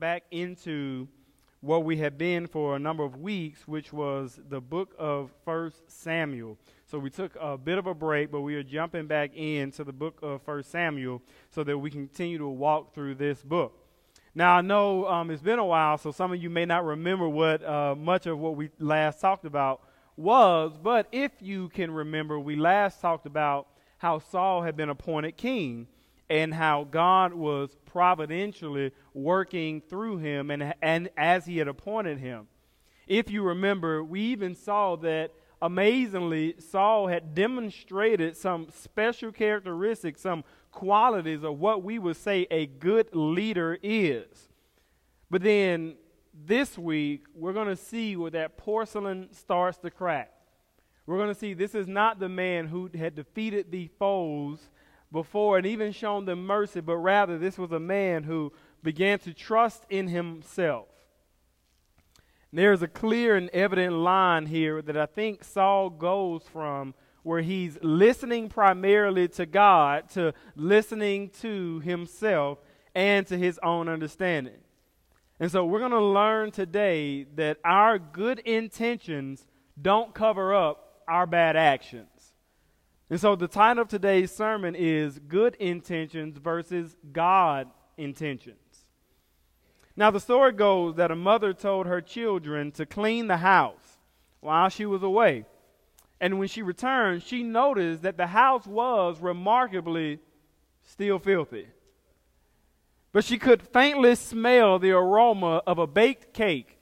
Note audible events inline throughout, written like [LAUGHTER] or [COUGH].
back into where we had been for a number of weeks, which was the book of First Samuel. So we took a bit of a break, but we are jumping back into the book of First Samuel so that we continue to walk through this book. Now I know um, it's been a while, so some of you may not remember what uh, much of what we last talked about was, but if you can remember, we last talked about how Saul had been appointed king and how God was providentially working through him and, and as he had appointed him. If you remember, we even saw that amazingly, Saul had demonstrated some special characteristics, some qualities of what we would say a good leader is. But then this week, we're going to see where that porcelain starts to crack. We're going to see this is not the man who had defeated the foes before and even shown them mercy, but rather this was a man who began to trust in himself. There's a clear and evident line here that I think Saul goes from where he's listening primarily to God to listening to himself and to his own understanding. And so we're going to learn today that our good intentions don't cover up our bad actions. And so the title of today's sermon is Good Intentions versus God Intentions. Now, the story goes that a mother told her children to clean the house while she was away. And when she returned, she noticed that the house was remarkably still filthy. But she could faintly smell the aroma of a baked cake.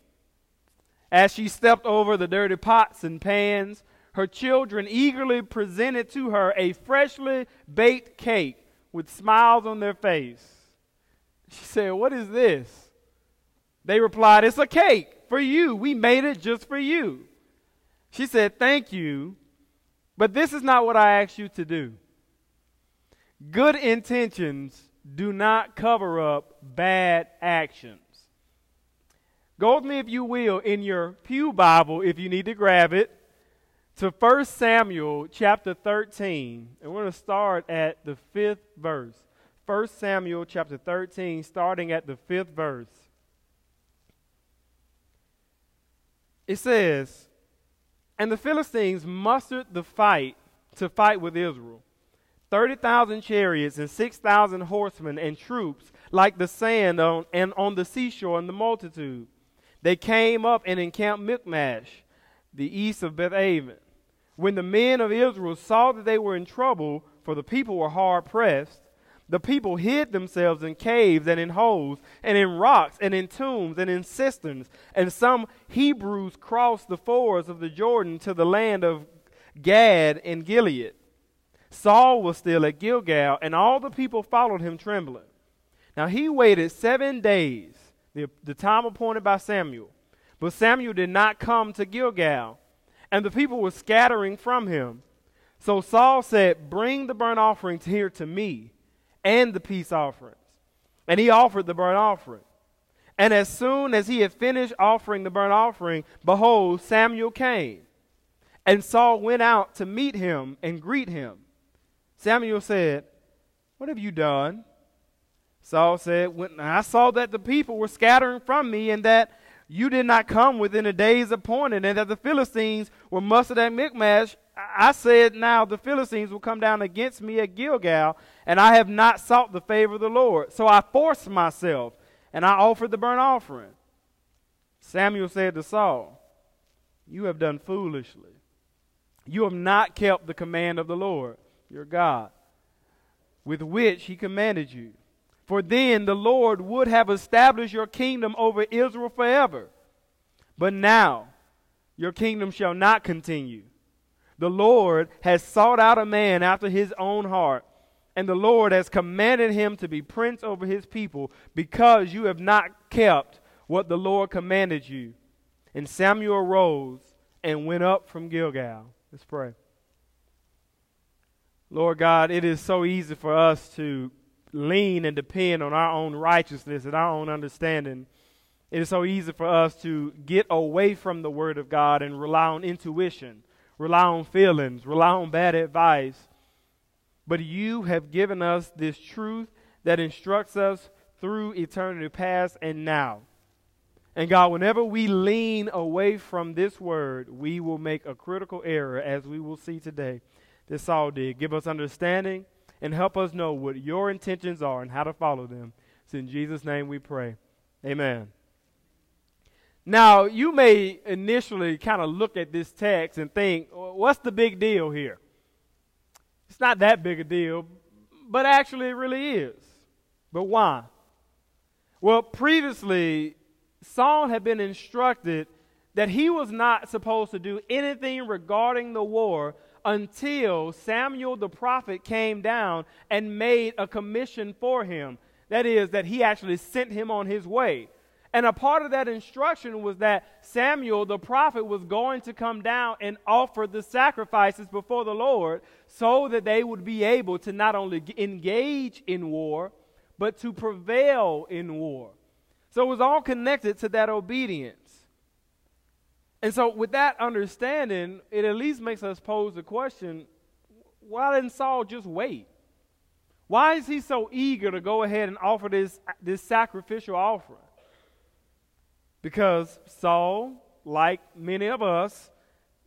As she stepped over the dirty pots and pans, her children eagerly presented to her a freshly baked cake with smiles on their face. She said, What is this? They replied, It's a cake for you. We made it just for you. She said, Thank you, but this is not what I asked you to do. Good intentions do not cover up bad actions. Go with me, if you will, in your Pew Bible, if you need to grab it, to 1 Samuel chapter 13, and we're going to start at the fifth verse. 1 Samuel chapter 13, starting at the fifth verse. It says, And the Philistines mustered the fight to fight with Israel 30,000 chariots and 6,000 horsemen and troops, like the sand on, and on the seashore in the multitude. They came up and encamped Michmash, the east of Bethaven. When the men of Israel saw that they were in trouble, for the people were hard pressed, the people hid themselves in caves and in holes and in rocks and in tombs and in cisterns. And some Hebrews crossed the fords of the Jordan to the land of Gad and Gilead. Saul was still at Gilgal, and all the people followed him trembling. Now he waited seven days, the, the time appointed by Samuel. But Samuel did not come to Gilgal and the people were scattering from him. So Saul said, Bring the burnt offerings here to me, and the peace offerings. And he offered the burnt offering. And as soon as he had finished offering the burnt offering, behold, Samuel came. And Saul went out to meet him and greet him. Samuel said, What have you done? Saul said, When I saw that the people were scattering from me, and that you did not come within the days appointed, and that the Philistines were mustered at Michmash. I said, Now the Philistines will come down against me at Gilgal, and I have not sought the favor of the Lord. So I forced myself, and I offered the burnt offering. Samuel said to Saul, You have done foolishly. You have not kept the command of the Lord, your God, with which he commanded you. For then the Lord would have established your kingdom over Israel forever. But now your kingdom shall not continue. The Lord has sought out a man after his own heart, and the Lord has commanded him to be prince over his people, because you have not kept what the Lord commanded you. And Samuel arose and went up from Gilgal. Let's pray. Lord God, it is so easy for us to lean and depend on our own righteousness and our own understanding. It is so easy for us to get away from the Word of God and rely on intuition, rely on feelings, rely on bad advice. But you have given us this truth that instructs us through eternity past and now. And God, whenever we lean away from this word, we will make a critical error, as we will see today. This Saul did. Give us understanding and help us know what your intentions are and how to follow them. It's in Jesus' name we pray. Amen. Now, you may initially kind of look at this text and think, what's the big deal here? It's not that big a deal, but actually it really is. But why? Well, previously, Saul had been instructed that he was not supposed to do anything regarding the war until Samuel the prophet came down and made a commission for him. That is, that he actually sent him on his way. And a part of that instruction was that Samuel the prophet was going to come down and offer the sacrifices before the Lord so that they would be able to not only engage in war, but to prevail in war. So it was all connected to that obedience. And so, with that understanding, it at least makes us pose the question why didn't Saul just wait? Why is he so eager to go ahead and offer this, this sacrificial offering? Because Saul, like many of us,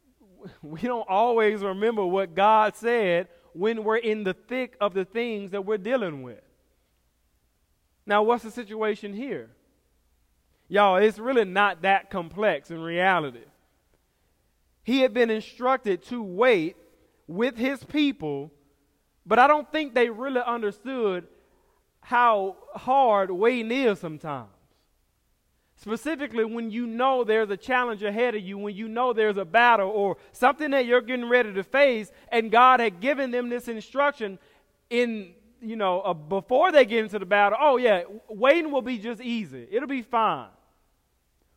[LAUGHS] we don't always remember what God said when we're in the thick of the things that we're dealing with. Now, what's the situation here? Y'all, it's really not that complex in reality. He had been instructed to wait with his people, but I don't think they really understood how hard waiting is sometimes. Specifically, when you know there's a challenge ahead of you, when you know there's a battle or something that you're getting ready to face, and God had given them this instruction in, you know, uh, before they get into the battle. Oh, yeah, waiting will be just easy, it'll be fine.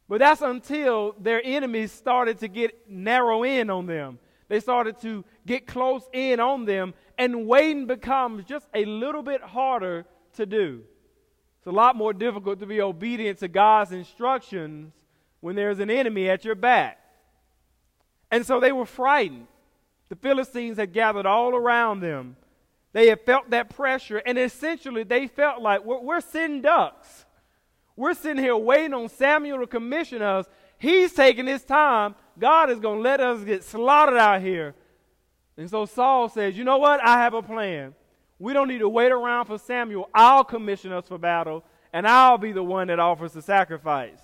But that's until their enemies started to get narrow in on them. They started to get close in on them, and waiting becomes just a little bit harder to do. It's a lot more difficult to be obedient to God's instructions when there's an enemy at your back. And so they were frightened. The Philistines had gathered all around them. They had felt that pressure, and essentially they felt like we're, we're sitting ducks. We're sitting here waiting on Samuel to commission us. He's taking his time. God is going to let us get slaughtered out here. And so Saul says, You know what? I have a plan. We don't need to wait around for Samuel. I'll commission us for battle, and I'll be the one that offers the sacrifice.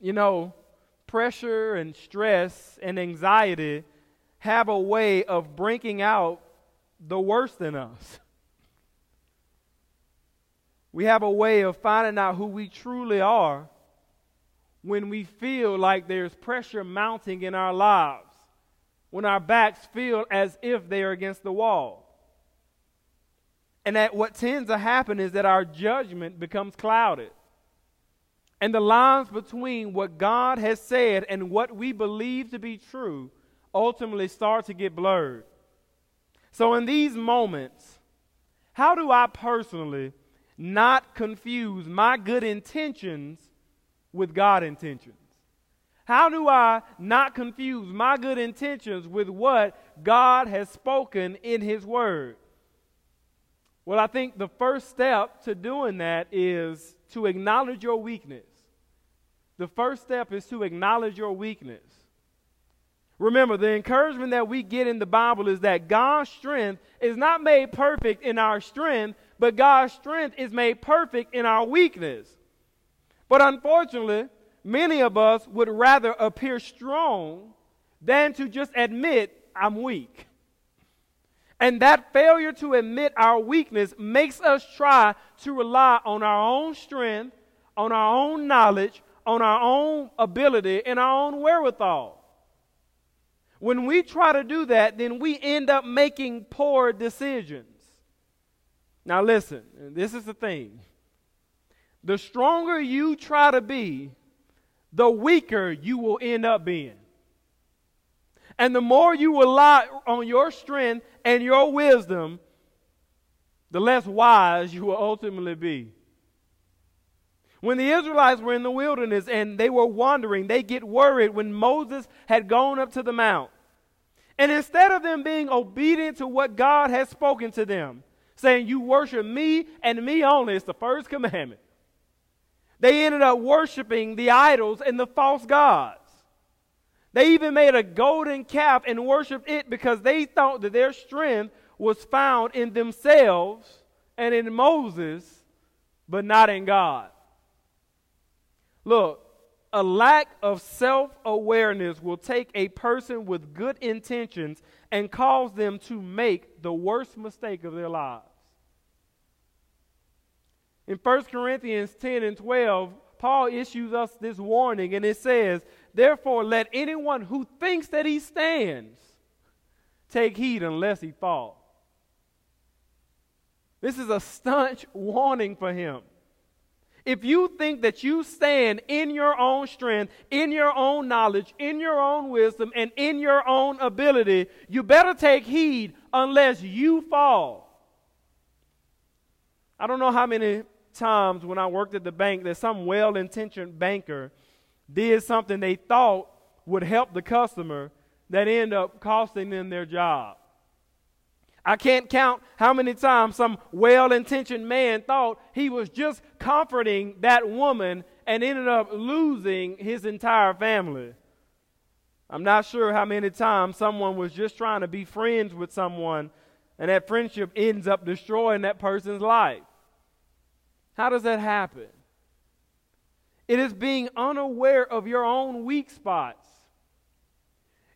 You know, pressure and stress and anxiety have a way of bringing out the worst in us. We have a way of finding out who we truly are when we feel like there's pressure mounting in our lives, when our backs feel as if they are against the wall. And that what tends to happen is that our judgment becomes clouded. And the lines between what God has said and what we believe to be true ultimately start to get blurred. So, in these moments, how do I personally not confuse my good intentions with God intentions? How do I not confuse my good intentions with what God has spoken in His Word? Well, I think the first step to doing that is to acknowledge your weakness. The first step is to acknowledge your weakness. Remember, the encouragement that we get in the Bible is that God's strength is not made perfect in our strength, but God's strength is made perfect in our weakness. But unfortunately, many of us would rather appear strong than to just admit, I'm weak. And that failure to admit our weakness makes us try to rely on our own strength, on our own knowledge, on our own ability, and our own wherewithal. When we try to do that, then we end up making poor decisions. Now, listen, this is the thing. The stronger you try to be, the weaker you will end up being. And the more you rely on your strength and your wisdom, the less wise you will ultimately be. When the Israelites were in the wilderness and they were wandering, they get worried when Moses had gone up to the mount. And instead of them being obedient to what God had spoken to them, saying, You worship me and me only. It's the first commandment. They ended up worshiping the idols and the false gods. They even made a golden calf and worshiped it because they thought that their strength was found in themselves and in Moses, but not in God. Look, a lack of self awareness will take a person with good intentions and cause them to make the worst mistake of their lives. In 1 Corinthians 10 and 12, Paul issues us this warning, and it says, Therefore, let anyone who thinks that he stands take heed unless he fall. This is a staunch warning for him. If you think that you stand in your own strength, in your own knowledge, in your own wisdom, and in your own ability, you better take heed unless you fall. I don't know how many times when I worked at the bank that some well intentioned banker did something they thought would help the customer that ended up costing them their job. I can't count how many times some well intentioned man thought he was just comforting that woman and ended up losing his entire family. I'm not sure how many times someone was just trying to be friends with someone and that friendship ends up destroying that person's life. How does that happen? It is being unaware of your own weak spots.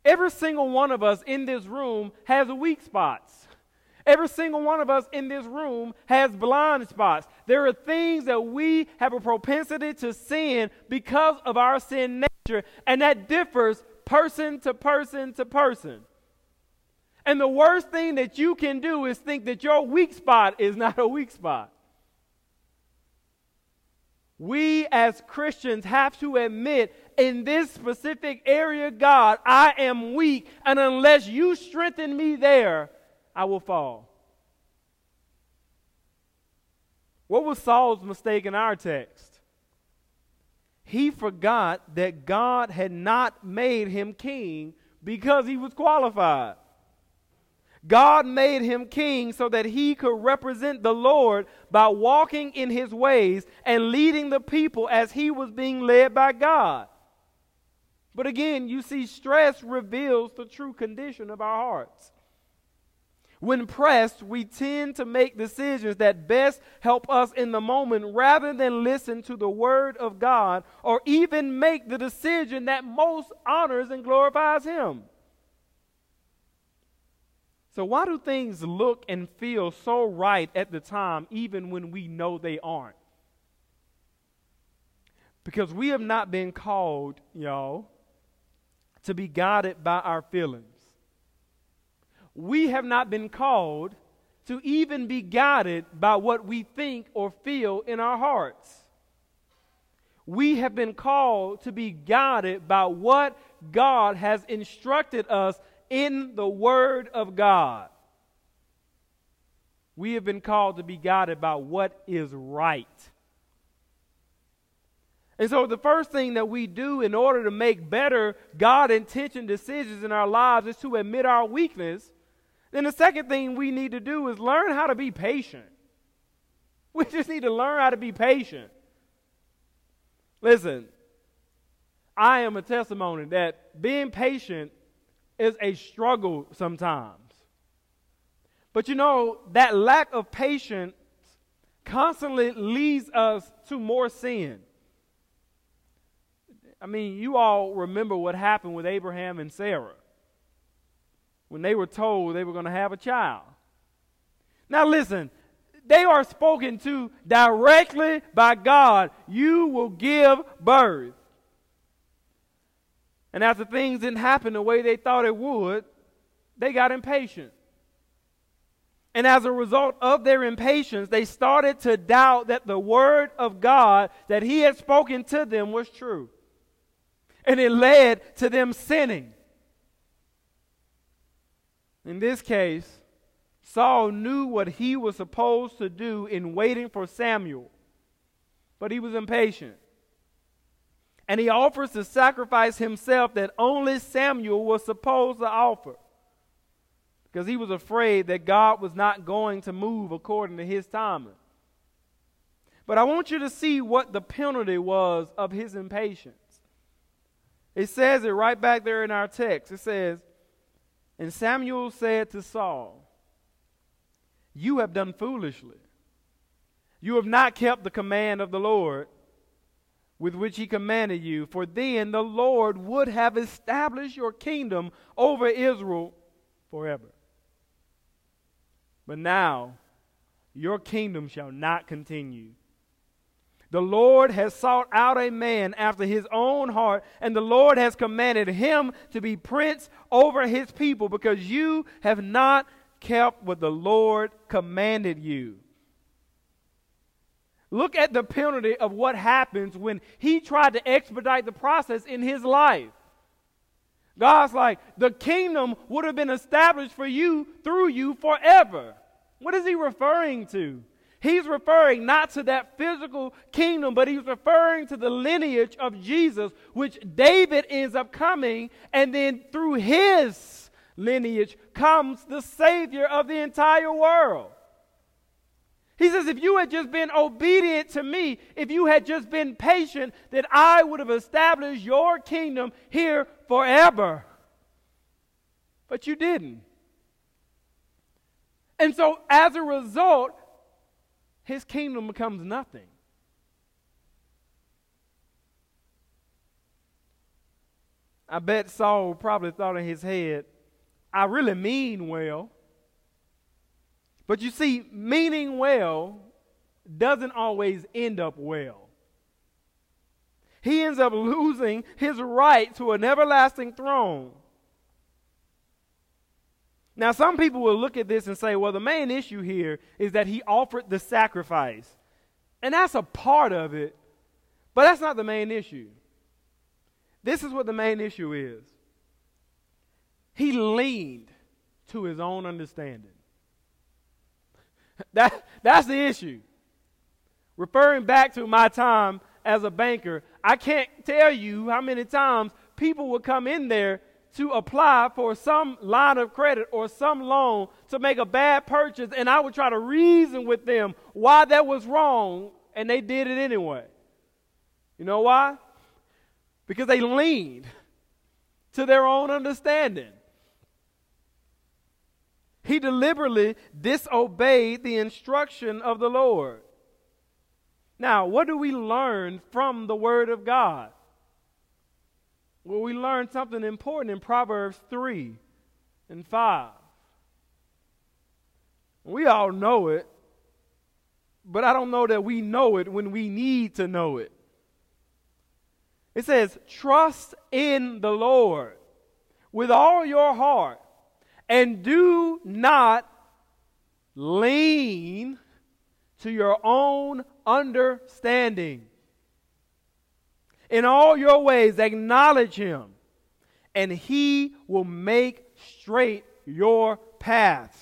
Every single one of us in this room has weak spots. Every single one of us in this room has blind spots. There are things that we have a propensity to sin because of our sin nature, and that differs person to person to person. And the worst thing that you can do is think that your weak spot is not a weak spot. We as Christians have to admit in this specific area, God, I am weak, and unless you strengthen me there, I will fall. What was Saul's mistake in our text? He forgot that God had not made him king because he was qualified. God made him king so that he could represent the Lord by walking in his ways and leading the people as he was being led by God. But again, you see, stress reveals the true condition of our hearts. When pressed, we tend to make decisions that best help us in the moment rather than listen to the Word of God or even make the decision that most honors and glorifies Him. So, why do things look and feel so right at the time, even when we know they aren't? Because we have not been called, y'all, to be guided by our feelings. We have not been called to even be guided by what we think or feel in our hearts. We have been called to be guided by what God has instructed us in the Word of God. We have been called to be guided by what is right. And so, the first thing that we do in order to make better God intentioned decisions in our lives is to admit our weakness. Then, the second thing we need to do is learn how to be patient. We [LAUGHS] just need to learn how to be patient. Listen, I am a testimony that being patient is a struggle sometimes. But you know, that lack of patience constantly leads us to more sin. I mean, you all remember what happened with Abraham and Sarah when they were told they were going to have a child. Now, listen, they are spoken to directly by God. You will give birth. And after things didn't happen the way they thought it would, they got impatient. And as a result of their impatience, they started to doubt that the word of God that He had spoken to them was true. And it led to them sinning. In this case, Saul knew what he was supposed to do in waiting for Samuel, but he was impatient and he offers to sacrifice himself that only Samuel was supposed to offer. because he was afraid that God was not going to move according to his timing. But I want you to see what the penalty was of his impatience. It says it right back there in our text. It says, And Samuel said to Saul, You have done foolishly. You have not kept the command of the Lord with which he commanded you, for then the Lord would have established your kingdom over Israel forever. But now your kingdom shall not continue. The Lord has sought out a man after his own heart, and the Lord has commanded him to be prince over his people because you have not kept what the Lord commanded you. Look at the penalty of what happens when he tried to expedite the process in his life. God's like, the kingdom would have been established for you through you forever. What is he referring to? He's referring not to that physical kingdom, but he's referring to the lineage of Jesus, which David ends up coming, and then through his lineage comes the Savior of the entire world. He says, if you had just been obedient to me, if you had just been patient, that I would have established your kingdom here forever. But you didn't. And so, as a result, his kingdom becomes nothing. I bet Saul probably thought in his head, I really mean well. But you see, meaning well doesn't always end up well. He ends up losing his right to an everlasting throne. Now, some people will look at this and say, well, the main issue here is that he offered the sacrifice. And that's a part of it, but that's not the main issue. This is what the main issue is he leaned to his own understanding. [LAUGHS] That, that's the issue. Referring back to my time as a banker, I can't tell you how many times people would come in there to apply for some line of credit or some loan to make a bad purchase, and I would try to reason with them why that was wrong, and they did it anyway. You know why? Because they leaned to their own understanding. He deliberately disobeyed the instruction of the Lord. Now, what do we learn from the Word of God? Well, we learn something important in Proverbs 3 and 5. We all know it, but I don't know that we know it when we need to know it. It says, Trust in the Lord with all your heart and do not lean to your own understanding. In all your ways, acknowledge him, and he will make straight your paths.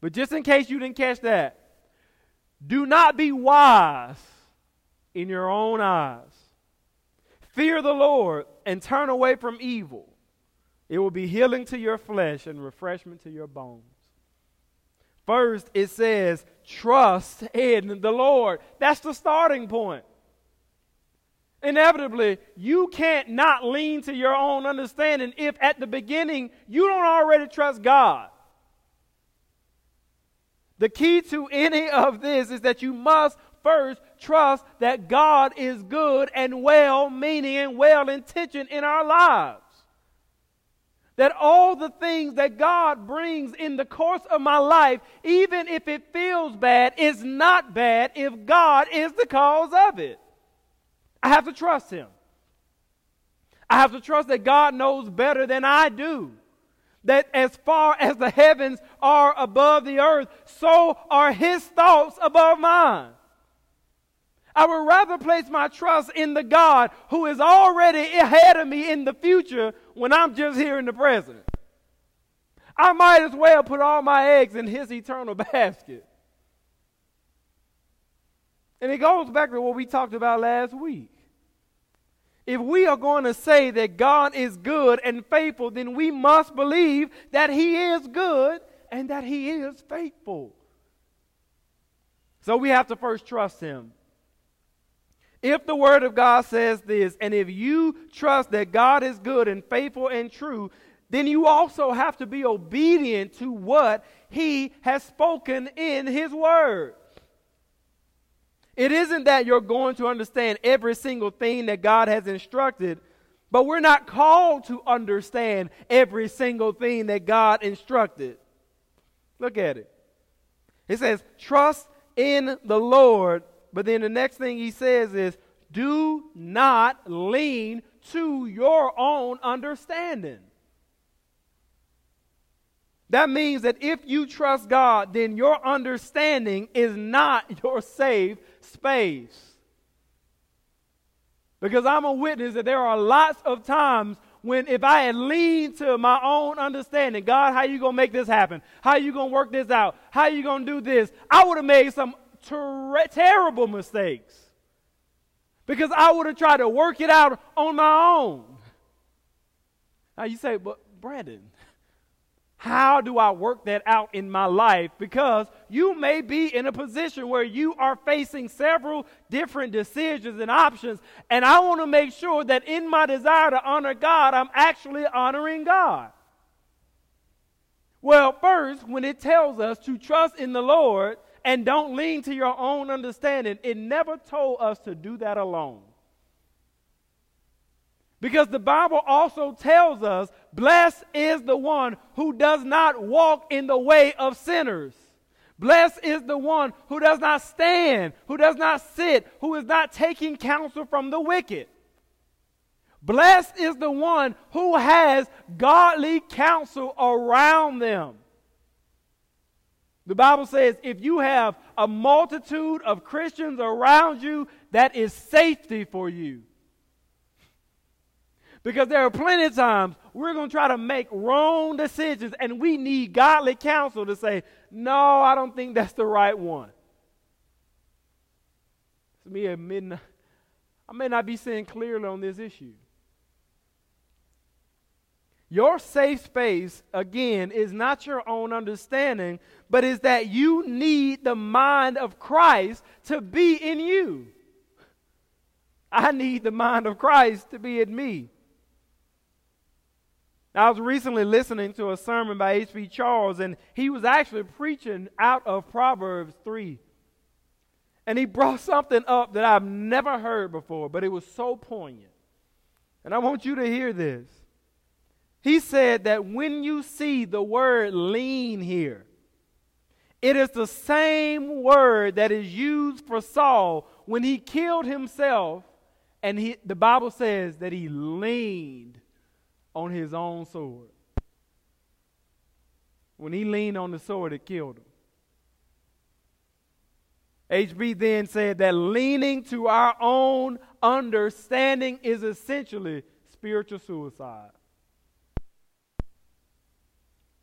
But just in case you didn't catch that, do not be wise in your own eyes. Fear the Lord and turn away from evil. It will be healing to your flesh and refreshment to your bones. First, it says, trust in the Lord. That's the starting point. Inevitably, you can't not lean to your own understanding if at the beginning you don't already trust God. The key to any of this is that you must first trust that God is good and well meaning and well intentioned in our lives that all the things that God brings in the course of my life, even if it feels bad, is not bad if God is the cause of it. I have to trust Him. I have to trust that God knows better than I do. That as far as the heavens are above the earth, so are His thoughts above mine. I would rather place my trust in the God who is already ahead of me in the future when I'm just here in the present. I might as well put all my eggs in his eternal [LAUGHS] basket. And it goes back to what we talked about last week. If we are going to say that God is good and faithful, then we must believe that He is good and that He is faithful. So we have to first trust Him. If the Word of God says this, and if you trust that God is good and faithful and true, then you also have to be obedient to what He has spoken in His Word. It isn't that you're going to understand every single thing that God has instructed, but we're not called to understand every single thing that God instructed. Look at it. It says, trust in the Lord. But then the next thing he says is, do not lean to your own understanding. That means that if you trust God, then your understanding is not your safe space. Because I'm a witness that there are lots of times when if I had leaned to my own understanding, God, how are you gonna make this happen? How are you gonna work this out? How are you gonna do this? I would have made some ter- terrible mistakes. Because I would have tried to work it out on my own. Now you say, but Brandon, how do I work that out in my life? Because you may be in a position where you are facing several different decisions and options, and I want to make sure that in my desire to honor God, I'm actually honoring God. Well, first, when it tells us to trust in the Lord and don't lean to your own understanding, it never told us to do that alone. Because the Bible also tells us, blessed is the one who does not walk in the way of sinners. Blessed is the one who does not stand, who does not sit, who is not taking counsel from the wicked. Blessed is the one who has godly counsel around them. The Bible says if you have a multitude of Christians around you, that is safety for you. Because there are plenty of times we're going to try to make wrong decisions and we need godly counsel to say, no, I don't think that's the right one. To me admitting I may not be seeing clearly on this issue. Your safe space, again, is not your own understanding, but is that you need the mind of Christ to be in you. I need the mind of Christ to be in me. I was recently listening to a sermon by H.B. Charles, and he was actually preaching out of Proverbs 3. And he brought something up that I've never heard before, but it was so poignant. And I want you to hear this. He said that when you see the word lean here, it is the same word that is used for Saul when he killed himself, and he, the Bible says that he leaned on his own sword. When he leaned on the sword, it killed him. HB then said that leaning to our own understanding is essentially spiritual suicide.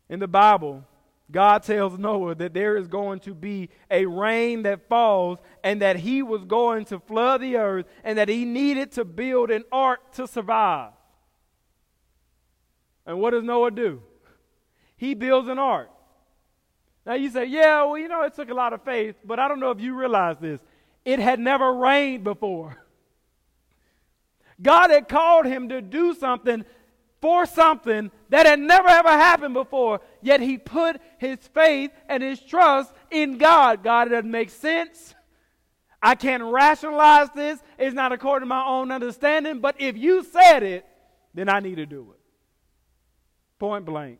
In the Bible, God tells Noah that there is going to be a rain that falls and that he was going to flood the earth and that he needed to build an ark to survive. And what does Noah do? He builds an ark. Now you say, yeah, well, you know, it took a lot of faith, but I don't know if you realize this. It had never rained before. God had called him to do something for something that had never ever happened before, yet he put his faith and his trust in God. God, it doesn't make sense. I can't rationalize this. It's not according to my own understanding, but if you said it, then I need to do it. Point blank.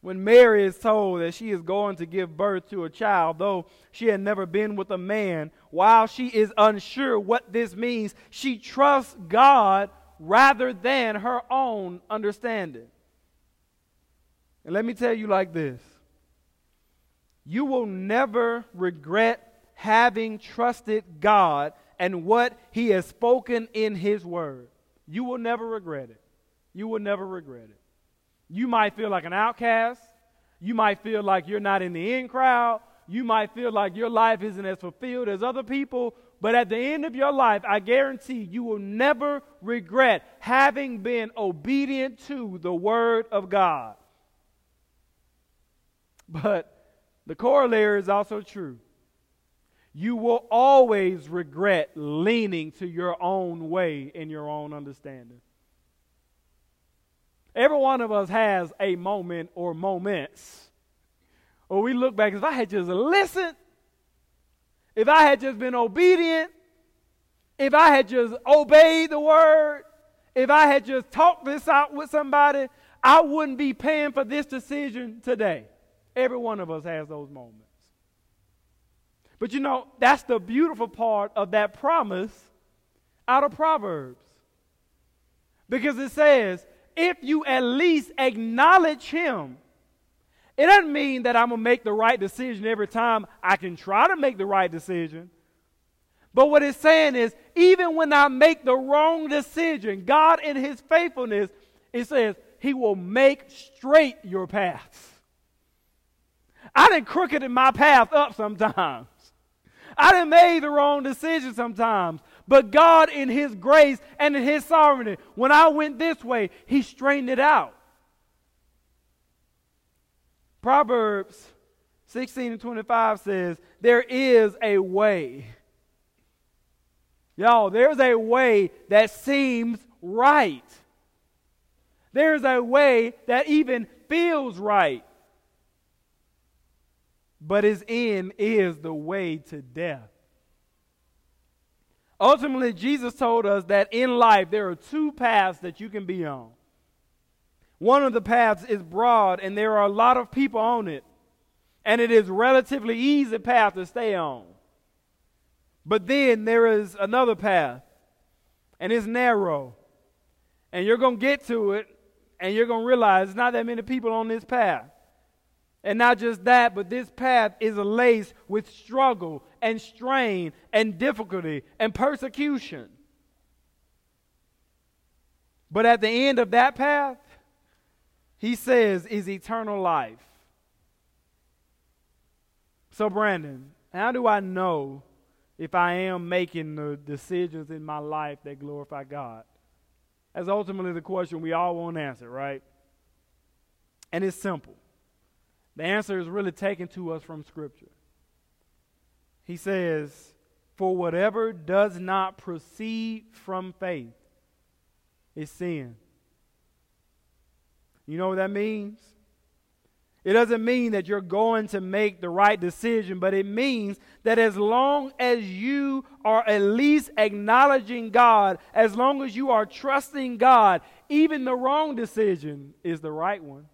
When Mary is told that she is going to give birth to a child, though she had never been with a man, while she is unsure what this means, she trusts God rather than her own understanding. And let me tell you like this you will never regret having trusted God and what He has spoken in His Word. You will never regret it. You will never regret it. You might feel like an outcast. You might feel like you're not in the in crowd. You might feel like your life isn't as fulfilled as other people, But at the end of your life, I guarantee you will never regret having been obedient to the Word of God. But the corollary is also true. You will always regret leaning to your own way and your own understanding. Every one of us has a moment or moments. Or we look back, if I had just listened, if I had just been obedient, if I had just obeyed the word, if I had just talked this out with somebody, I wouldn't be paying for this decision today. Every one of us has those moments. But you know, that's the beautiful part of that promise out of Proverbs. Because it says, if you at least acknowledge him, it doesn't mean that I'm going to make the right decision every time. I can try to make the right decision. But what it's saying is, even when I make the wrong decision, God in his faithfulness, it says, he will make straight your paths. I didn't crooked my path up sometimes. I didn't make the wrong decision sometimes. But God, in His grace and in His sovereignty, when I went this way, He straightened it out. Proverbs 16 and 25 says, There is a way. Y'all, there's a way that seems right. There's a way that even feels right. But its end is the way to death. Ultimately, Jesus told us that in life there are two paths that you can be on. One of the paths is broad, and there are a lot of people on it, and it is relatively easy path to stay on. But then there is another path, and it's narrow, and you're going to get to it, and you're going to realize there's not that many people on this path. And not just that, but this path is laced with struggle and strain and difficulty and persecution. But at the end of that path, he says, is eternal life. So, Brandon, how do I know if I am making the decisions in my life that glorify God? That's ultimately the question we all want to answer, right? And it's simple. The answer is really taken to us from Scripture. He says, For whatever does not proceed from faith is sin. You know what that means? It doesn't mean that you're going to make the right decision, but it means that as long as you are at least acknowledging God, as long as you are trusting God, even the wrong decision is the right one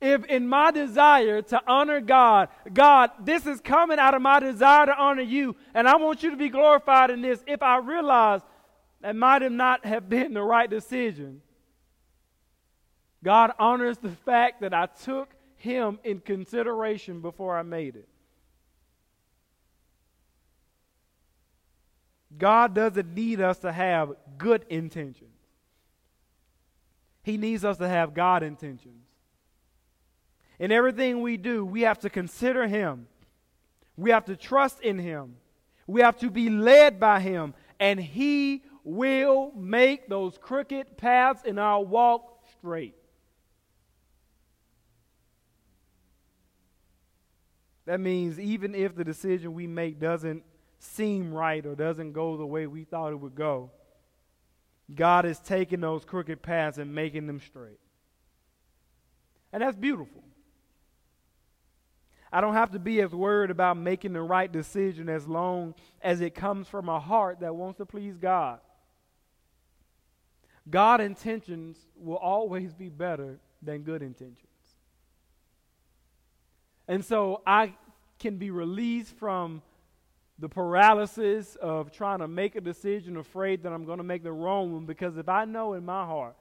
if in my desire to honor God, God, this is coming out of my desire to honor you, and I want you to be glorified in this, if I realize that might have not have been the right decision, God honors the fact that I took him in consideration before I made it. God doesn't need us to have good intentions. He needs us to have God intentions. In everything we do, we have to consider Him. We have to trust in Him. We have to be led by Him. And He will make those crooked paths in our walk straight. That means even if the decision we make doesn't seem right or doesn't go the way we thought it would go, God is taking those crooked paths and making them straight. And that's beautiful. I don't have to be as worried about making the right decision as long as it comes from a heart that wants to please God. God intentions will always be better than good intentions. And so I can be released from the paralysis of trying to make a decision, afraid that I'm going to make the wrong one, because if I know in my heart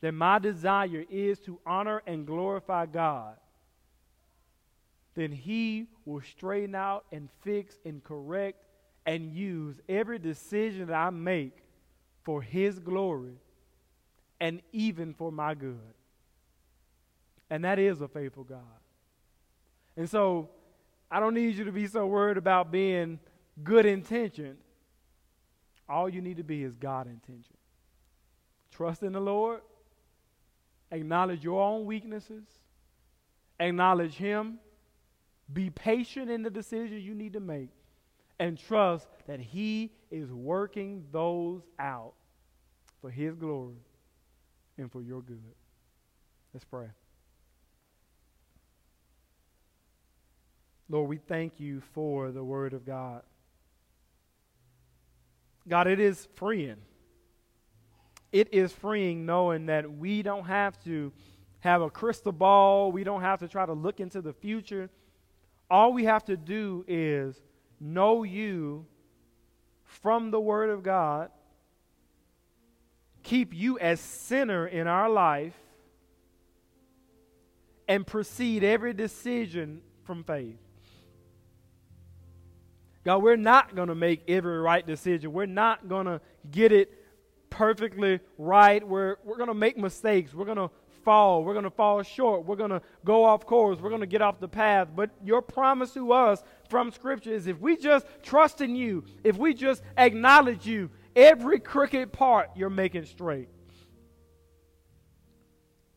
that my desire is to honor and glorify God, then He will straighten out and fix and correct and use every decision that I make for His glory and even for my good. And that is a faithful God. And so I don't need you to be so worried about being good intentioned. All you need to be is God intentioned. Trust in the Lord. Acknowledge your own weaknesses. Acknowledge Him. Be patient in the decisions you need to make. And trust that He is working those out for His glory and for your good. Let's pray. Lord, we thank you for the Word of God. God, it is freeing. It is freeing knowing that we don't have to have a crystal ball, we don't have to try to look into the future. All we have to do is know you from the Word of God, keep you as center in our life, and proceed every decision from faith. God, we're not going to make every right decision. We're not going to get it perfectly right. We're, we're going to make mistakes. We're going to fall. We're going to fall short. We're going to go off course. We're going to get off the path. But your promise to us from Scripture is if we just trust in you, if we just acknowledge you, every crooked part you're making straight.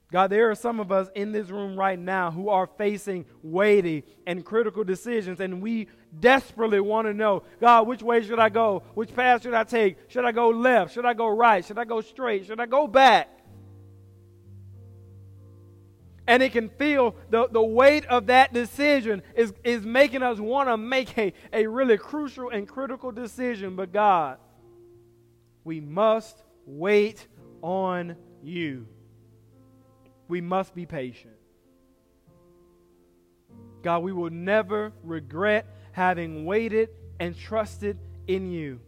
God, there are some of us in this room right now who are facing weighty and critical decisions, and we desperately want to know God, which way should I go? Which path should I take? Should I go left? Should I go right? Should I go straight? Should I go back? And it can feel the, the weight of that decision is, is making us want to make a, a really crucial and critical decision. But God, we must wait on you we must be patient. God, we will never regret having waited and trusted in you.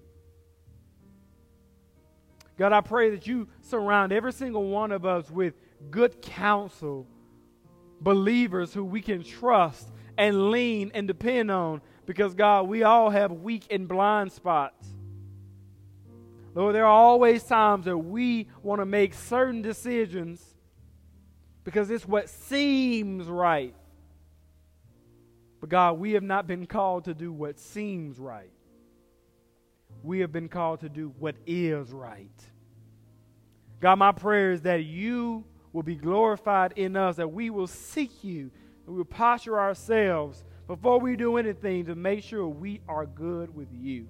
God, I pray that you surround every single one of us with good counsel, believers who we can trust and lean and depend on because, God, we all have weak and blind spots. Lord, there are always times that we want to make certain decisions because it's what seems right. But God, we have not been called to do what seems right. We have been called to do what is right. God, my prayer is that you will be glorified in us, that we will seek you, and we will posture ourselves before we do anything to make sure we are good with you.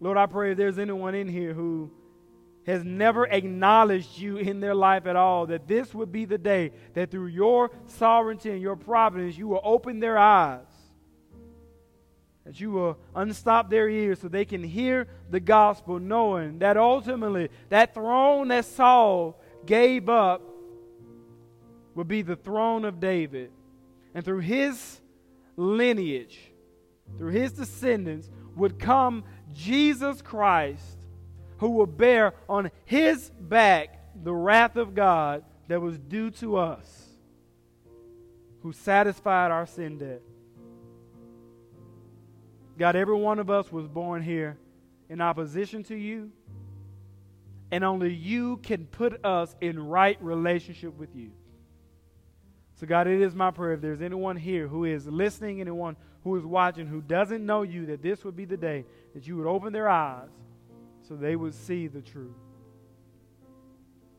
Lord, I pray if there's anyone in here who has never acknowledged you in their life at all, that this would be the day that through your sovereignty and your providence, you will open their eyes, that you will unstop their ears so they can hear the gospel, knowing that ultimately that throne that Saul gave up will be the throne of David. And through his lineage, through his descendants, would come Jesus Christ who will bear on his back the wrath of God that was due to us, who satisfied our sin debt. God, every one of us was born here in opposition to you, and only you can put us in right relationship with you. So, God, it is my prayer if there's anyone here who is listening, anyone who is watching, who doesn't know you, that this would be the day that you would open their eyes so they would see the truth.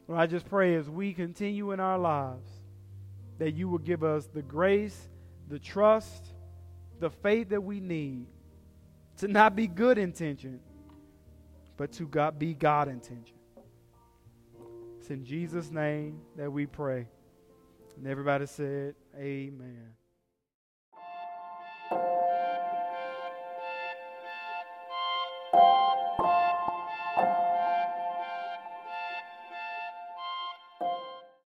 Lord, I just pray as we continue in our lives that you will give us the grace, the trust, the faith that we need to not be good intention, but to God, be God intention. It's in Jesus' name that we pray. And everybody said, Amen.